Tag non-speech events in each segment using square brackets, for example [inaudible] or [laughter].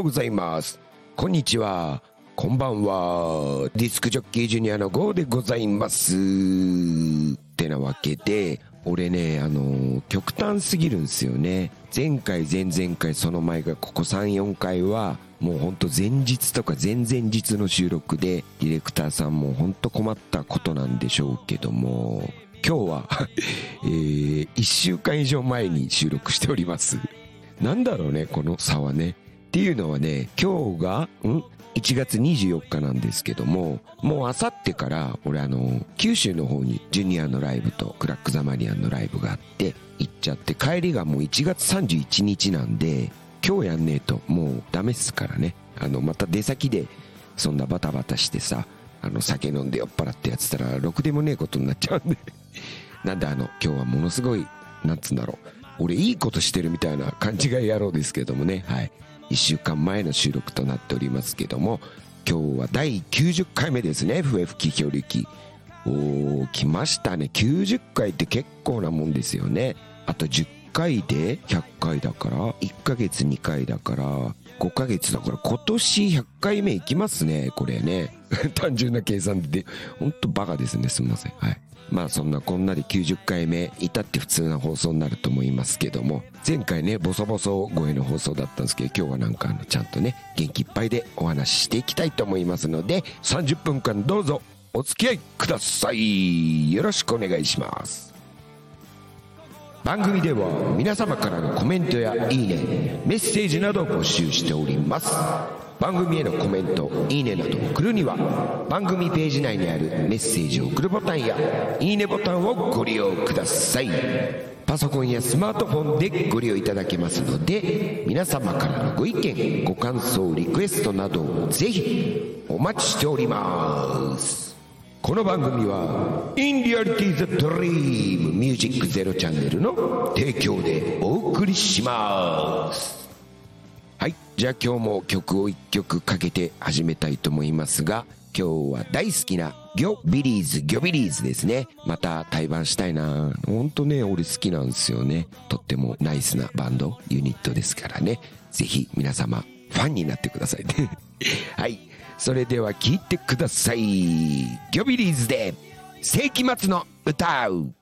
ようございます。こんにちは。こんばんは。ディスクジョッキージュニアのゴーでございます。ってなわけで、俺ね、あの、極端すぎるんすよね。前回、前々回、その前がここ3、4回は、もうほんと前日とか前々日の収録で、ディレクターさんもほんと困ったことなんでしょうけども、今日は、[laughs] えー、1週間以上前に収録しております。なんだろうね、この差はね。っていうのはね、今日が、ん ?1 月24日なんですけども、もうあさってから、俺あの、九州の方にジュニアのライブとクラックザマリアンのライブがあって、行っちゃって、帰りがもう1月31日なんで、今日やんねえともうダメっすからね。あの、また出先で、そんなバタバタしてさ、あの、酒飲んで酔っ払ってやってたら、ろくでもねえことになっちゃうんで。[laughs] なんであの、今日はものすごい、なんつうんだろう。俺いいことしてるみたいな勘違い野郎ですけどもね。はい。一週間前の収録となっておりますけども、今日は第90回目ですね、FF 企業力。おー、来ましたね。90回って結構なもんですよね。あと10回で100回だから、1ヶ月2回だから、5ヶ月だから、今年100回目いきますね、これね。[laughs] 単純な計算で、ほんとバカですね、すみません。はい。まあそんなこんなで90回目、至って普通な放送になると思いますけども、前回ね、ボソボソ声の放送だったんですけど、今日はなんかあの、ちゃんとね、元気いっぱいでお話ししていきたいと思いますので、30分間どうぞお付き合いください。よろしくお願いします。番組では皆様からのコメントやいいね、メッセージなどを募集しております。番組へのコメント、いいねなどを送るには、番組ページ内にあるメッセージを送るボタンや、いいねボタンをご利用ください。パソコンやスマートフォンでご利用いただけますので、皆様からのご意見、ご感想、リクエストなどをぜひお待ちしております。この番組は、インディアリティザドリームミュージックゼロチャンネルの提供でお送りします。じゃあ今日も曲を一曲かけて始めたいと思いますが、今日は大好きなギョビリーズ、ギョビリーズですね。また対バンしたいなほんとね、俺好きなんですよね。とってもナイスなバンド、ユニットですからね。ぜひ皆様、ファンになってくださいね。[laughs] はい。それでは聴いてください。ギョビリーズで、世紀末の歌う。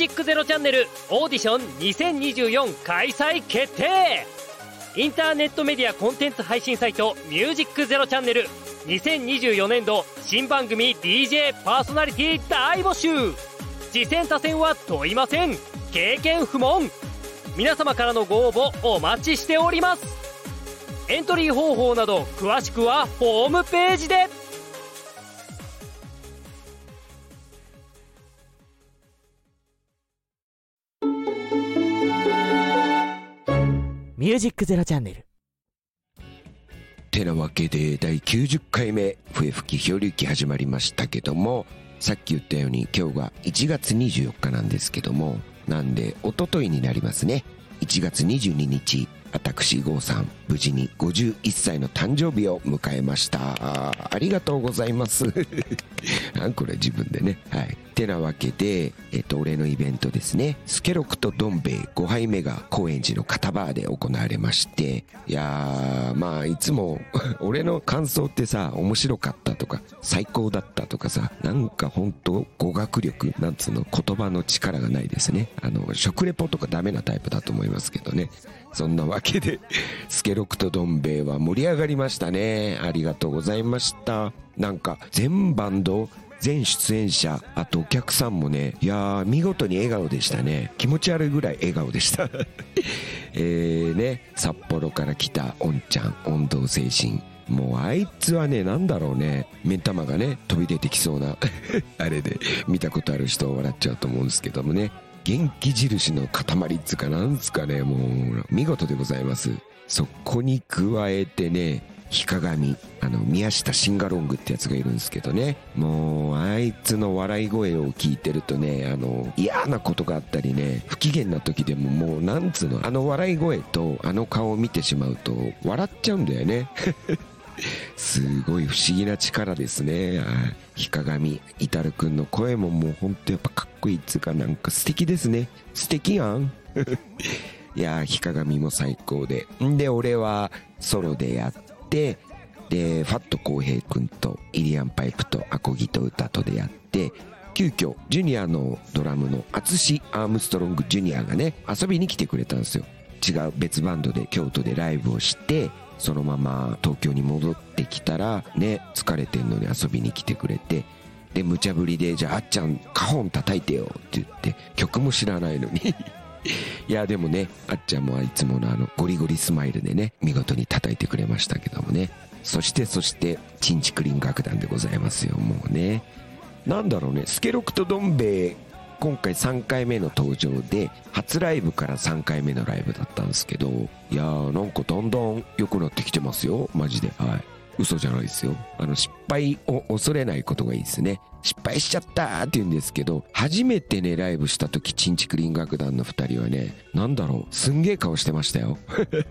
ジックゼロチャンネルオーディション2024開催決定。インターネットメディアコンテンツ配信サイトミュージックゼロチャンネル2024年度新番組 DJ パーソナリティ大募集。次戦他戦は問いません。経験不問。皆様からのご応募お待ちしております。エントリー方法など詳しくはホームページで。ミュージックゼロチャンネル。てなわけで第90回目笛吹き漂流記始まりましたけどもさっき言ったように今日が1月24日なんですけどもなんでおとといになりますね。1月22日私郷さん無事に51歳の誕生日を迎えました。ありがとうございます。[laughs] なんこれ自分でね。はい。てなわけでえっと俺のイベントですね。スケロクとどん兵衛5杯目が高円寺の片バーで行われまして。いやーまあいつも [laughs] 俺の感想ってさ面白かったとか最高だったとかさなんか本当語学力なんつうの言葉の力がないですね。あの食レポとかダメなタイプだと思いますけどね。そんなわけで、[laughs] スケロクとどん兵衛は盛り上がりましたね。ありがとうございました。なんか、全バンド、全出演者、あとお客さんもね、いやー、見事に笑顔でしたね。気持ち悪いぐらい笑顔でした。[laughs] えーね、札幌から来たおんちゃん、温度精神。もうあいつはね、なんだろうね、目ん玉がね、飛び出てきそうな、[laughs] あれで、見たことある人は笑っちゃうと思うんですけどもね。元気印の塊っつかなんすかね、もう、見事でございます。そこに加えてね、日鏡、あの、宮下シンガロングってやつがいるんですけどね。もう、あいつの笑い声を聞いてるとね、あの、嫌なことがあったりね、不機嫌な時でももう、なんつうの、あの笑い声とあの顔を見てしまうと、笑っちゃうんだよね。すごい不思議な力ですね。はい日鏡、イタルくんの声ももうほんとやっぱかっこいいっつうかなんか素敵ですね。素敵やん [laughs] いやー、日鏡も最高で。んで、俺はソロでやって、で、ファットコウヘイくんとイリアンパイプとアコギと歌とでやって、急遽、ジュニアのドラムのアツシ・アームストロング・ジュニアがね、遊びに来てくれたんですよ。違う別バンドで京都でライブをして、そのまま東京に戻ってきたら、ね、疲れてんのに遊びに来てくれて、で、無茶ぶりで、じゃあ、あっちゃん、カホン叩いてよって言って、曲も知らないのに。いや、でもね、あっちゃんもいつものあの、ゴリゴリスマイルでね、見事に叩いてくれましたけどもね。そして、そして、チンチクリン楽団でございますよ、もうね。なんだろうね、スケロクとどん兵衛、今回3回目の登場で、初ライブから3回目のライブだったんですけど、いやー、なんかだんだん良くなってきてますよ、マジで。はい。嘘じゃないですよ。あの、失敗を恐れないことがいいですね。失敗しちゃったーって言うんですけど、初めてね、ライブした時、チンチクリン楽団の二人はね、なんだろう、すんげえ顔してましたよ。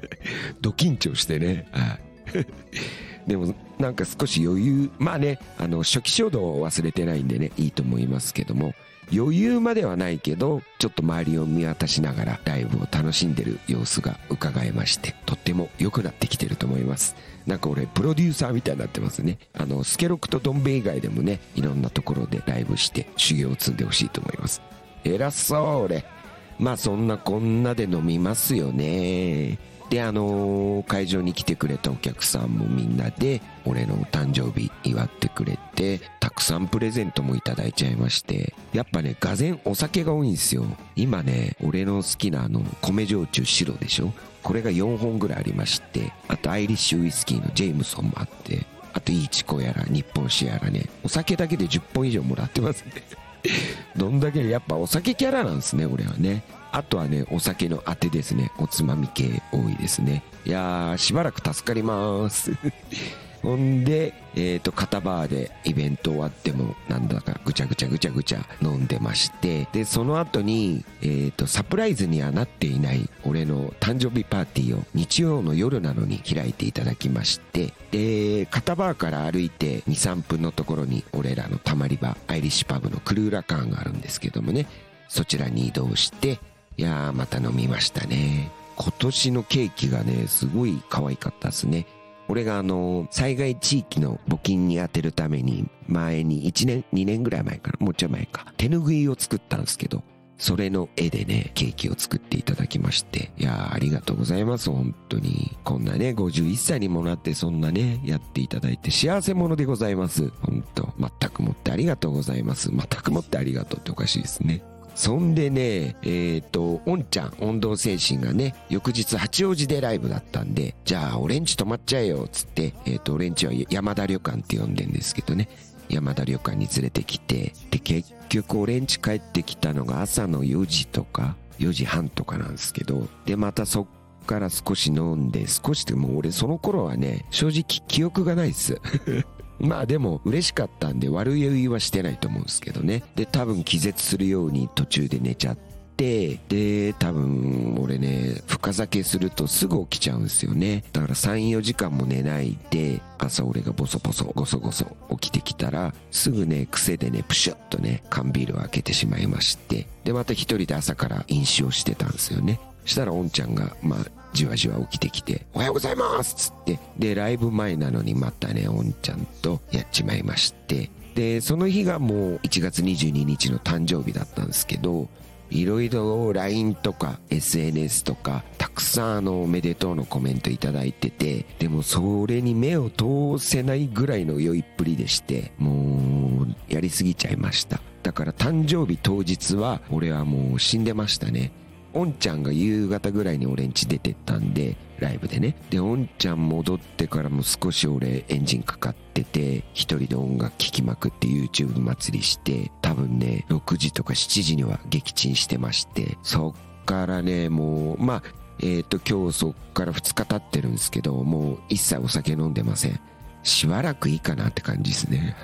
[laughs] ド緊張してね。はい。[laughs] でもなんか少し余裕まあねあの初期衝動を忘れてないんでねいいと思いますけども余裕まではないけどちょっと周りを見渡しながらライブを楽しんでる様子が伺えましてとっても良くなってきてると思います。なんか俺プロデューサーみたいになってますね。あのスケロクとドンベ以外でもねいろんなところでライブして修行を積んでほしいと思います。偉そう俺。まあそんなこんなで飲みますよね。で、あのー会場に来てくれたお客さんもみんなで、俺のお誕生日祝ってくれて、たくさんプレゼントもいただいちゃいまして、やっぱね、がぜんお酒が多いんですよ。今ね、俺の好きなあの、米焼酎白でしょ？これが4本ぐらいありまして、あとアイリッシュウイスキーのジェームソンもあって、あとイーチコやら日本酒やらね、お酒だけで10本以上もらってますね。[laughs] どんだけやっぱお酒キャラなんですね、俺はね。あとはね、お酒のあてですね。おつまみ系多いですね。いやー、しばらく助かります。[laughs] ほんで、えっ、と、片バーでイベント終わっても、なんだかぐちゃぐちゃぐちゃぐちゃ飲んでまして、で、その後に、えっ、と、サプライズにはなっていない俺の誕生日パーティーを日曜の夜なのに開いていただきまして、で、片バーから歩いて2、3分のところに俺らのたまり場、アイリッシュパブのクルーラカーンがあるんですけどもね、そちらに移動して、いやー、また飲みましたね。今年のケーキがね、すごい可愛かったですね。俺があの、災害地域の募金に充てるために、前に1年、2年ぐらい前かな、もうちょい前か、手ぬぐいを作ったんですけど、それの絵でね、ケーキを作っていただきまして。いやー、ありがとうございます、本当に。こんなね、51歳にもなってそんなね、やっていただいて幸せ者でございます。本当全くもってありがとうございます。全くもってありがとうっておかしいですね。そんでね、えっ、と、おんちゃん、温動精神がね、翌日八王子でライブだったんで、じゃあ、俺んち泊まっちゃえよ、つって、えっ、と、俺んちは山田旅館って呼んでんですけどね、山田旅館に連れてきて、で、結局俺んち帰ってきたのが朝の4時とか、4時半とかなんですけど、で、またそっから少し飲んで、少しでも俺その頃はね、正直記憶がないっす。まあでも嬉しかったんで悪い言いはしてないと思うんですけどね。で、多分気絶するように途中で寝ちゃって、で、多分俺ね、深酒するとすぐ起きちゃうんですよね。だから3、4時間も寝ないで、朝俺がボソボソ、ゴソゴソ起きてきたら、すぐね、癖でね、プシュッとね、缶ビールを開けてしまいまして、で、また一人で朝から飲酒をしてたんですよね。したら、おんちゃんが、まあ、じわじわ起きてきて、おはようございますつって、で、ライブ前なのにまたね、おんちゃんとやっちまいまして、で、その日がもう1月22日の誕生日だったんですけど、いろいろ LINE とか SNS とかたくさんあのおめでとうのコメントいただいててでもそれに目を通せないぐらいの酔いっぷりでしてもうやりすぎちゃいました。だから誕生日当日は俺はもう死んでましたね。おんちゃんが夕方ぐらいに俺ん家出てったんでライブでね。でおんちゃん戻ってからも少し俺エンジンかかってて一人で音楽聴きまくって YouTube 祭りして多分ね6時とか7時には撃沈してましてそっからねもうまあえっ、と今日そっから2日経ってるんですけどもう一切お酒飲んでません。しばらくいいかなって感じですね。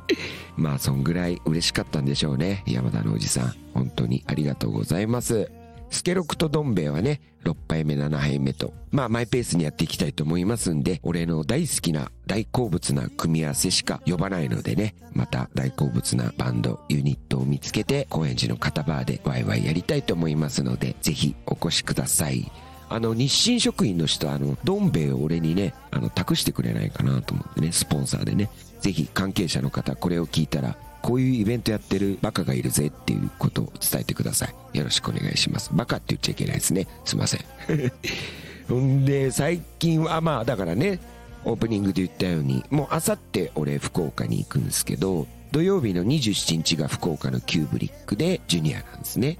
[laughs] まあそんぐらい嬉しかったんでしょうね。山田のおじさん。本当にありがとうございます。スケロクとどん兵衛はね、6杯目、7杯目と、まあマイペースにやっていきたいと思いますんで、俺の大好きな大好物な組み合わせしか呼ばないのでね、また大好物なバンド、ユニットを見つけて、高円寺の片バーでワイワイやりたいと思いますので、ぜひお越しください。あの、日清食品の人、あの、どん兵衛を俺にね、あの、託してくれないかなと思ってね、スポンサーでね、ぜひ関係者の方、これを聞いたら、こういうイベントやってるバカがいるぜっていうことを伝えてください。よろしくお願いします。バカって言っちゃいけないですね。すいません。[laughs] ほんで、最近は、まあ、だからね、オープニングで言ったように、もうあさって俺福岡に行くんですけど、土曜日の27日が福岡のキューブリックでジュニアなんですね。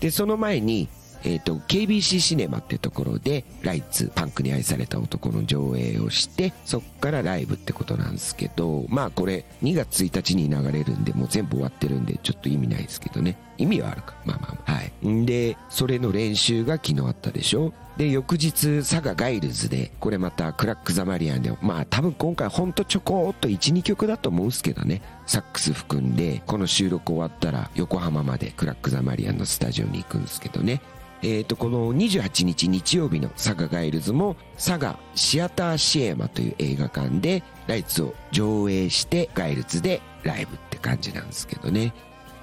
で、その前に、えっ、と、KBC シネマってところで、ライツ、パンクに愛された男の上映をして、そっからライブってことなんですけど、まあこれ、2月1日に流れるんで、もう全部終わってるんで、ちょっと意味ないですけどね。意味はあるか。まあまあまあ。はい。んで、それの練習が昨日あったでしょで、翌日、佐賀ガイルズで、これまたクラックザマリアンで、まあ多分今回ほんとちょこーっと1、2曲だと思うんすけどね。サックス含んで、この収録終わったら横浜までクラックザマリアンのスタジオに行くんですけどね。えっ、と、この28日日曜日の佐賀ガイルズも、佐賀シアターシエマという映画館で、ライツを上映して、ガイルズでライブって感じなんですけどね。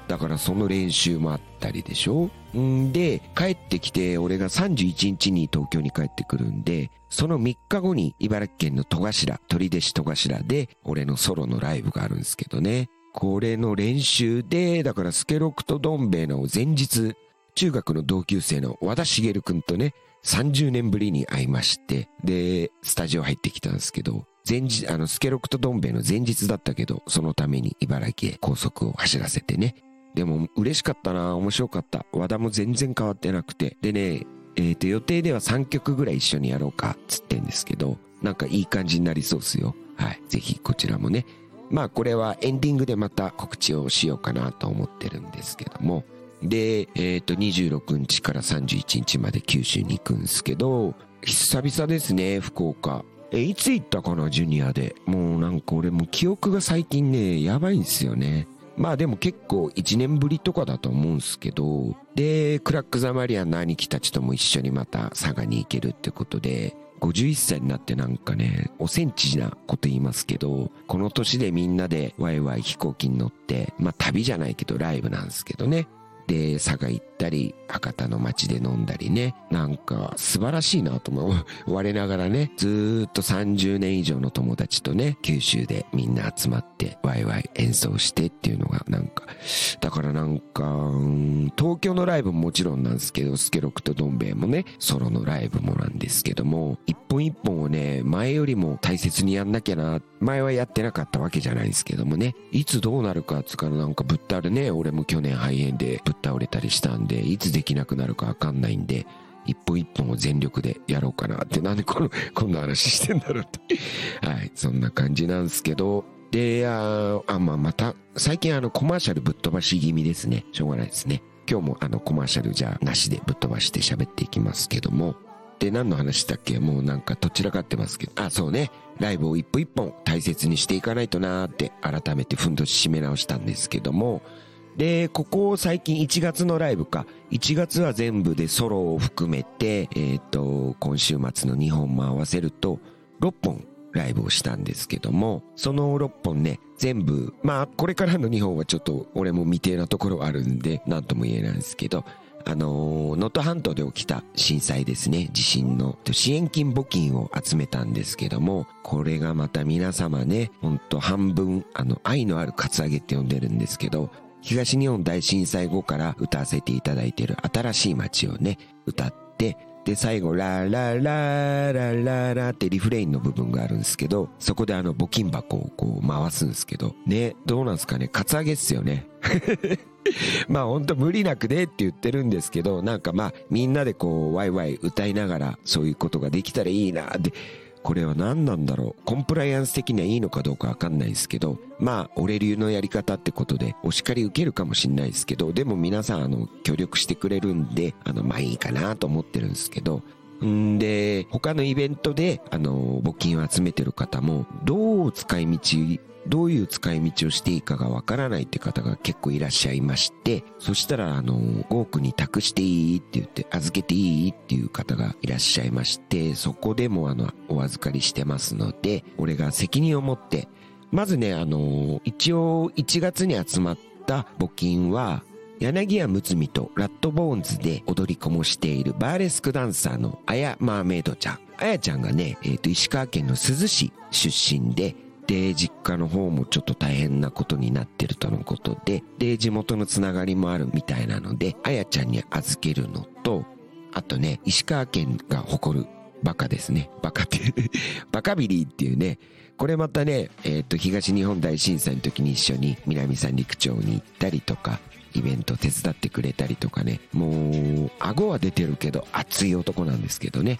だからその練習もあったりでしょ？んで、帰ってきて、俺が31日に東京に帰ってくるんで、その3日後に茨城県の戸頭、取手市戸頭で、俺のソロのライブがあるんですけどね。これの練習で、だからスケロクとどん兵衛の前日、中学の同級生の和田茂くんとね、30年ぶりに会いまして、で、スタジオ入ってきたんですけど、前日、あの、スケロクとどん兵衛の前日だったけど、そのために茨城へ高速を走らせてね。でも、嬉しかったな面白かった。和田も全然変わってなくて。でね、えっ、と、予定では3曲ぐらい一緒にやろうか、つってんですけど、なんかいい感じになりそうっすよ。はい。ぜひ、こちらもね。まあ、これはエンディングでまた告知をしようかなと思ってるんですけども。で、えっ、と、26日から31日まで九州に行くんですけど、久々ですね、福岡。え、いつ行ったかな、ジュニアで。もうなんか俺も記憶が最近ね、やばいんですよね。まあでも結構1年ぶりとかだと思うんすけど、で、クラックザマリアンの兄貴たちとも一緒にまた佐賀に行けるってことで、51歳になってなんかね、おセンチなこと言いますけど、この年でみんなでワイワイ飛行機に乗って、まあ旅じゃないけどライブなんですけどね。で佐賀行ったり博多の街で飲んだりね。なんか素晴らしいなと思う。[laughs] 我ながらねずっと30年以上の友達とね九州でみんな集まってワイワイ演奏してっていうのがなんかだからなんか東京のライブももちろんなんですけどスケロクとどん兵衛もねソロのライブもなんですけども一本一本をね前よりも大切にやんなきゃな前はやってなかったわけじゃないんですけどもね。いつどうなるかっつうからなんかぶっ倒れね俺も去年肺炎でぶっ倒れたりしたんでいつできなくなるかわかんないんで一本一本を全力でやろうかなってなんでこの [laughs] こんな話してんだろうって。[laughs] はいそんな感じなんですけどでああまあまた最近あのコマーシャルぶっ飛ばし気味ですね。しょうがないですね。今日もあのコマーシャルじゃなしでぶっ飛ばして喋っていきますけども。で何の話だっけ？もうなんかどちらかってますけど。あそうね。ライブを一本一本大切にしていかないとなーって改めてふんどし締め直したんですけども。で、ここ最近1月のライブか。1月は全部でソロを含めて、えっ、と、今週末の2本も合わせると、6本ライブをしたんですけども、その6本ね、全部、まあ、これからの2本はちょっと俺も未定なところはあるんで、なんとも言えないんですけど、あのー能登半島で起きた震災ですね、地震の支援金募金を集めたんですけども、これがまた皆様ね、ほんと半分、あの、愛のあるカツアゲって呼んでるんですけど、東日本大震災後から歌わせていただいている新しい街をね、歌って、で、最後、ララララララってリフレインの部分があるんですけど、そこであの募金箱をこう回すんですけど、ね、どうなんですかね、カツアゲっすよね。[laughs] まあほんと無理なくでって言ってるんですけど、なんかまあみんなでこうワイワイ歌いながらそういうことができたらいいな。で、これは何なんだろう。コンプライアンス的にはいいのかどうかわかんないですけど、まあ俺流のやり方ってことでお叱り受けるかもしんないですけど、でも皆さんあの協力してくれるんで、あのまあいいかなと思ってるんですけど、んで、他のイベントで、あの、募金を集めてる方も、どう使い道、どういう使い道をしていいかがわからないって方が結構いらっしゃいまして、そしたら、あの、5億に託していいって言って、預けていいっていう方がいらっしゃいまして、そこでもあの、お預かりしてますので、俺が責任を持って、まずね、あの、一応1月に集まった募金は、柳家睦美とラットボーンズで踊り子もしているバーレスクダンサーのあやマーメイドちゃん。あやちゃんがね、えっ、と、石川県の珠洲市出身で、で、実家の方もちょっと大変なことになってるとのことで、で、地元のつながりもあるみたいなので、あやちゃんに預けるのと、あとね、石川県が誇るバカですね。バカって、[laughs] バカビリーっていうね、これまたね、えっ、と、東日本大震災の時に一緒に南三陸町に行ったりとか、イベント手伝ってくれたりとかね、もう、顎は出てるけど熱い男なんですけどね。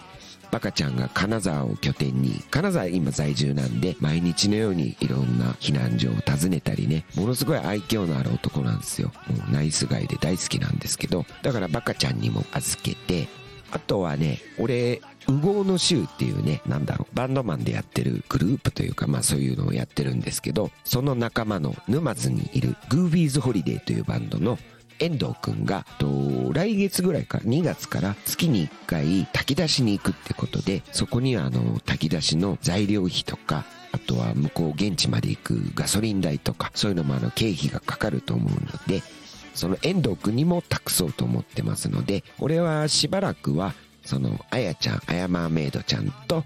バカちゃんが金沢を拠点に、金沢今在住なんで、毎日のようにいろんな避難所を訪ねたりね、ものすごい愛嬌のある男なんですよ。もうナイスガイで大好きなんですけど、だからバカちゃんにも預けて、あとはね、俺、ウゴの州っていうね、なんだろう、バンドマンでやってるグループというか、まあそういうのをやってるんですけど、その仲間の沼津にいるグービーズホリデーというバンドの遠藤くんが、と来月ぐらいから、2月から月に1回炊き出しに行くってことで、そこにはあの、炊き出しの材料費とか、あとは向こう現地まで行くガソリン代とか、そういうのもあの、経費がかかると思うので、その遠藤くんにも託そうと思ってますので、俺はしばらくは、その、あやちゃん、あやマーメイドちゃんと、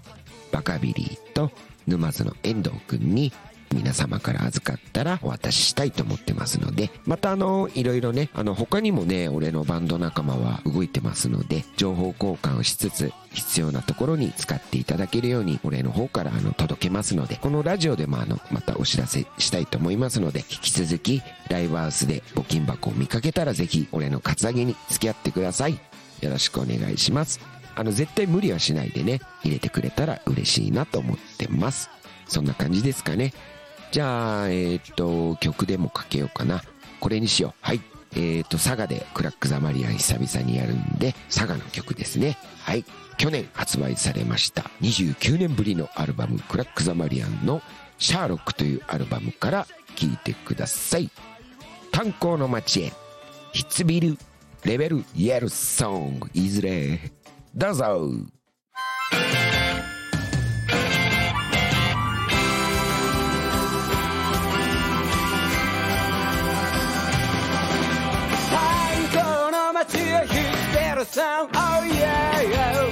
バカビリーと、沼津の遠藤くんに、皆様から預かったらお渡ししたいと思ってますので、またあの、いろいろね、あの、他にもね、俺のバンド仲間は動いてますので、情報交換をしつつ、必要なところに使っていただけるように、俺の方からあの、届けますので、このラジオでもあの、またお知らせしたいと思いますので、引き続き、ライブハウスで募金箱を見かけたらぜひ、俺のカツアゲに付き合ってください。よろしくお願いします。あの、絶対無理はしないでね、入れてくれたら嬉しいなと思ってます。そんな感じですかね。じゃあ、えっ、と、曲でもかけようかな。これにしよう。はい。えっ、と、佐賀でクラックザマリアン久々にやるんで、佐賀の曲ですね。はい。去年発売されました29年ぶりのアルバムクラックザマリアンのシャーロックというアルバムから聴いてください。炭鉱の街へ、ヒツビル、レベル、イエルソング、いずれ、どうぞさん。Oh yeah, oh yeah.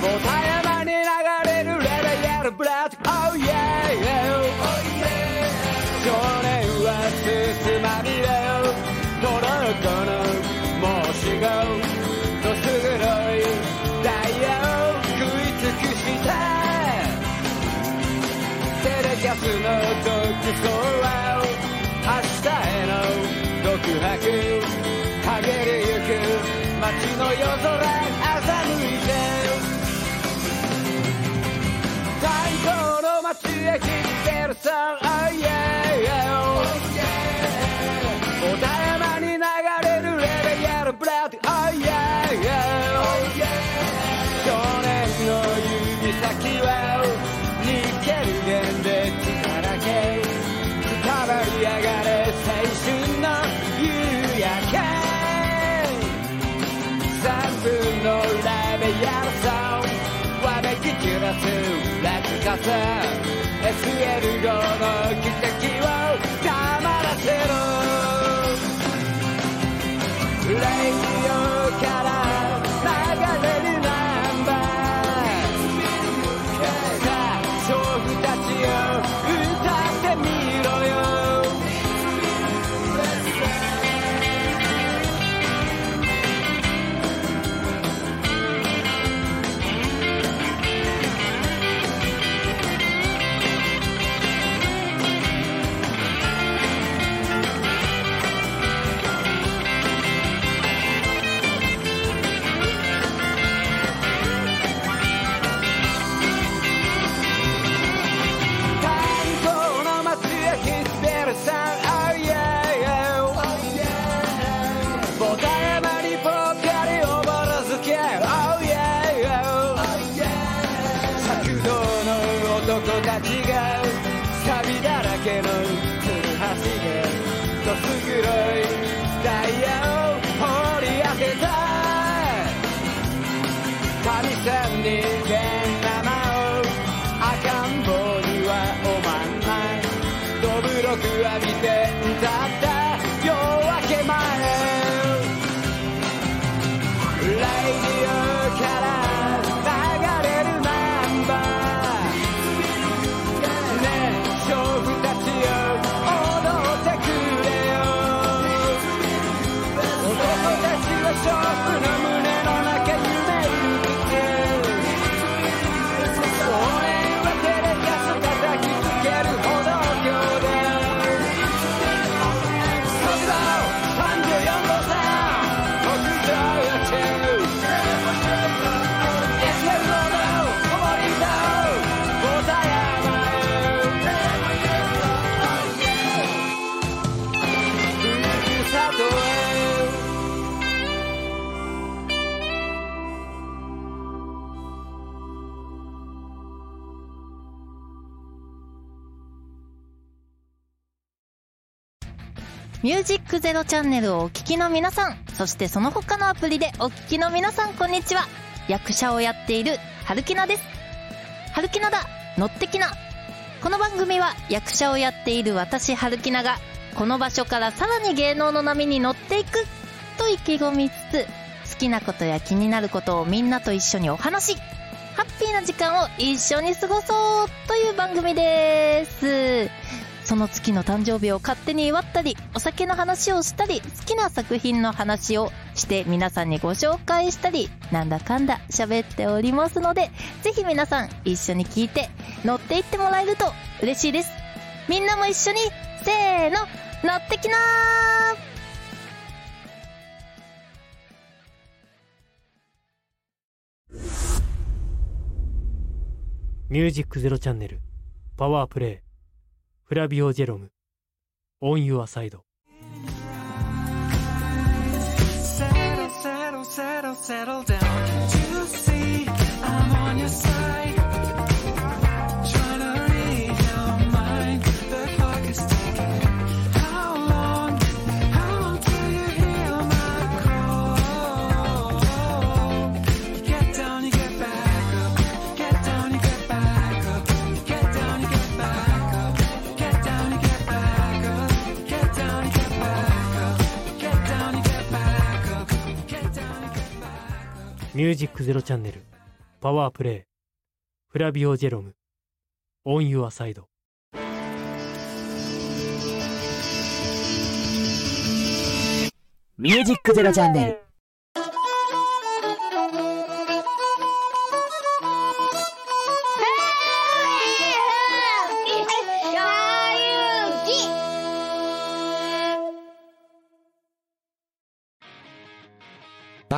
もた山に流れるレベルやるブラッド Oh yeah, yeah, yeah. 少年はすすまみれよ。トロコの申し子とす黒いダイヤを食い尽くして。テレキャスの独走は明日への独白。街の夜空欺いて太鼓の街へ来てるさ。き散らす落花さ SL5 の奇0チャンネルをお聞きの皆さん、そしてその他のアプリでお聞きの皆さん、こんにちは。役者をやっている、はるきなです。はるきなだ、乗ってきな。この番組は役者をやっている私、はるきなが、この場所からさらに芸能の波に乗っていく、と意気込みつつ、好きなことや気になることをみんなと一緒にお話し、ハッピーな時間を一緒に過ごそうという番組です。その月の誕生日を勝手に祝ったり、お酒の話をしたり、好きな作品の話をして皆さんにご紹介したり、なんだかんだ喋っておりますので、ぜひ皆さん一緒に聞いて乗っていってもらえると嬉しいです。みんなも一緒に、せーの、乗ってきなーミュージックゼロチャンネルパワープレイフラビオ・ジェロムオン・ユア・サイド Settle, settle, settle, down. ミュージックゼロチャンネルパワープレイフラビオ・ジェロムオン・ユア・サイドミュージックゼロチャンネル。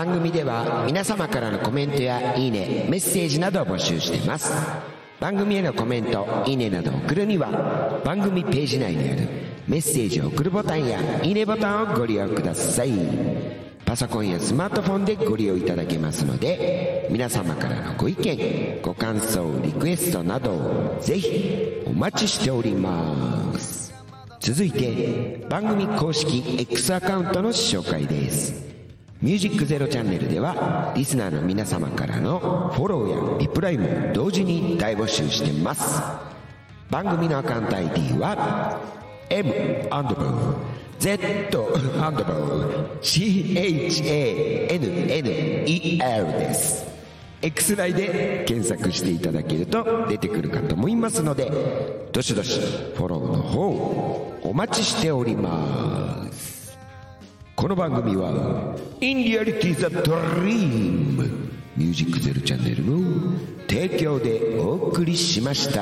番組では皆様からのコメントやいいねメッセージなどを募集しています。番組へのコメントいいねなどを送るには番組ページ内にあるメッセージを送るボタンやいいねボタンをご利用ください。パソコンやスマートフォンでご利用いただけますので皆様からのご意見ご感想リクエストなどをぜひお待ちしております。続いて番組公式 X アカウントの紹介です。ミュージックゼロチャンネルではリスナーの皆様からのフォローやリプライも同時に大募集してます。番組のアカウント ID は M アンドボー Z アンドボー CHANNEL です。X 内で検索していただけると出てくるかと思いますのでどしどしフォローの方お待ちしております。この番組は「インリアリティ・ザ・ドリーム」ミュージックゼロチャンネルの提供でお送りしました。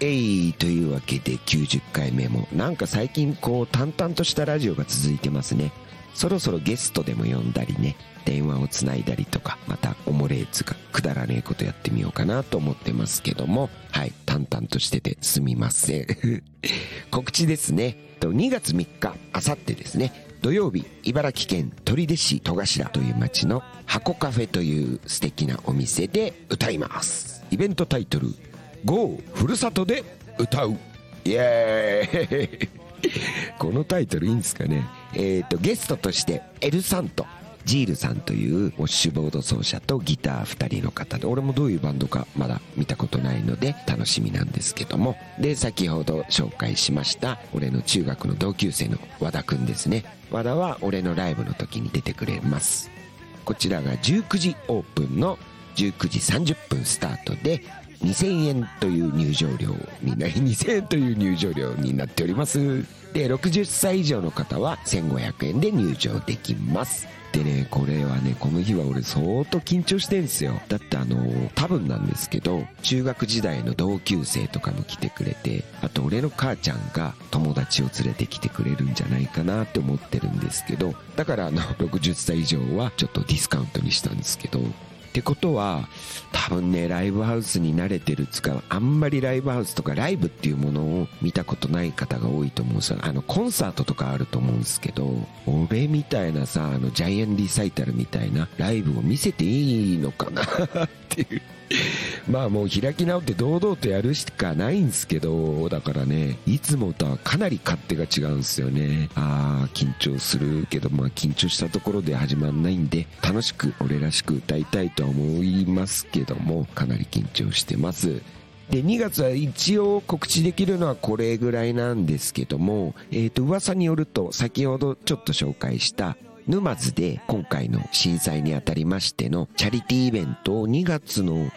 えいというわけで90回目もなんか最近こう淡々としたラジオが続いてますね。そろそろゲストでも呼んだりね電話をつないだりとかまたおもれーつかくだらねえことやってみようかなと思ってますけどもはい淡々としててすみません。[laughs] 告知ですね。2月3日あさってですね。土曜日茨城県取手市戸頭という町の箱カフェという素敵なお店で歌います。イベントタイトル GO ふるさとで歌う。イエーイ。このタイトルいいんですかね。えっ、とゲストとしてエルサントジールさんというウォッシュボード奏者とギター2人の方で俺もどういうバンドかまだ見たことないので楽しみなんですけども。で先ほど紹介しました俺の中学の同級生の和田くんですね。和田は俺のライブの時に出てくれます。こちらが19時オープンの19時30分スタートで2000円という入場料になり2000円という入場料になっております。で60歳以上の方は1500円で入場できます。でねこれはねこの日は俺相当緊張してんすよ。だってあの多分なんですけど中学時代の同級生とかも来てくれてあと俺の母ちゃんが友達を連れてきてくれるんじゃないかなって思ってるんですけどだからあの [laughs] 60歳以上はちょっとディスカウントにしたんですけどってことは多分ねライブハウスに慣れてるつかあんまりライブハウスとかライブっていうものを見たことない方が多いと思うんですよ。あのコンサートとかあると思うんですけど俺みたいなさあのジャイアンリサイタルみたいなライブを見せていいのかなっていう。[laughs] まあもう開き直って堂々とやるしかないんですけどだからねいつもとはかなり勝手が違うんですよね。ああ緊張するけどまあ緊張したところで始まんないんで楽しく俺らしく歌いたいとは思いますけどもかなり緊張してます。で2月は一応告知できるのはこれぐらいなんですけども、えっ、と噂によると先ほどちょっと紹介した沼津で今回の震災にあたりましてのチャリティーイベントを2月の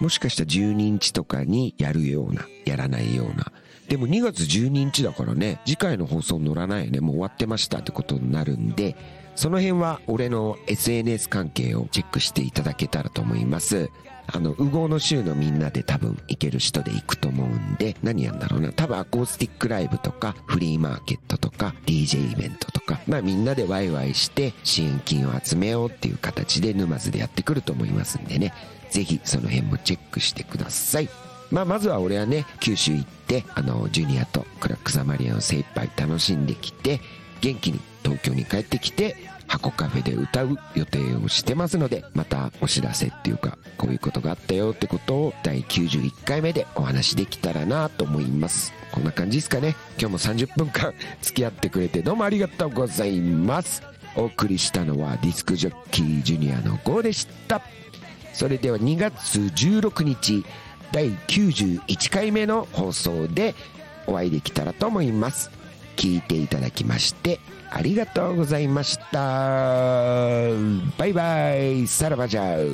もしかしたら12日とかにやるような、やらないような。でも2月12日だからね、次回の放送乗らないよね、もう終わってましたってことになるんで、その辺は俺の SNS 関係をチェックしていただけたらと思います。あの、右合の州のみんなで多分行ける人で行くと思うんで、何やんだろうな。多分アコースティックライブとか、フリーマーケットとか、DJ イベントとか、まあみんなでワイワイして支援金を集めようっていう形で沼津でやってくると思いますんでね。ぜひその辺もチェックしてください。まあまずは俺はね、九州行って、あの、ジュニアとクラックサマリアンを精一杯楽しんできて、元気に東京に帰ってきて、箱カフェで歌う予定をしてますので、またお知らせっていうか、こういうことがあったよってことを第91回目でお話できたらなと思います。こんな感じですかね。今日も30分間付き合ってくれてどうもありがとうございます。お送りしたのはディスクジョッキージュニアの GO でした。それでは2月16日、第91回目の放送でお会いできたらと思います。聞いていただきましてありがとうございました。バイバイ。さらばじゃう。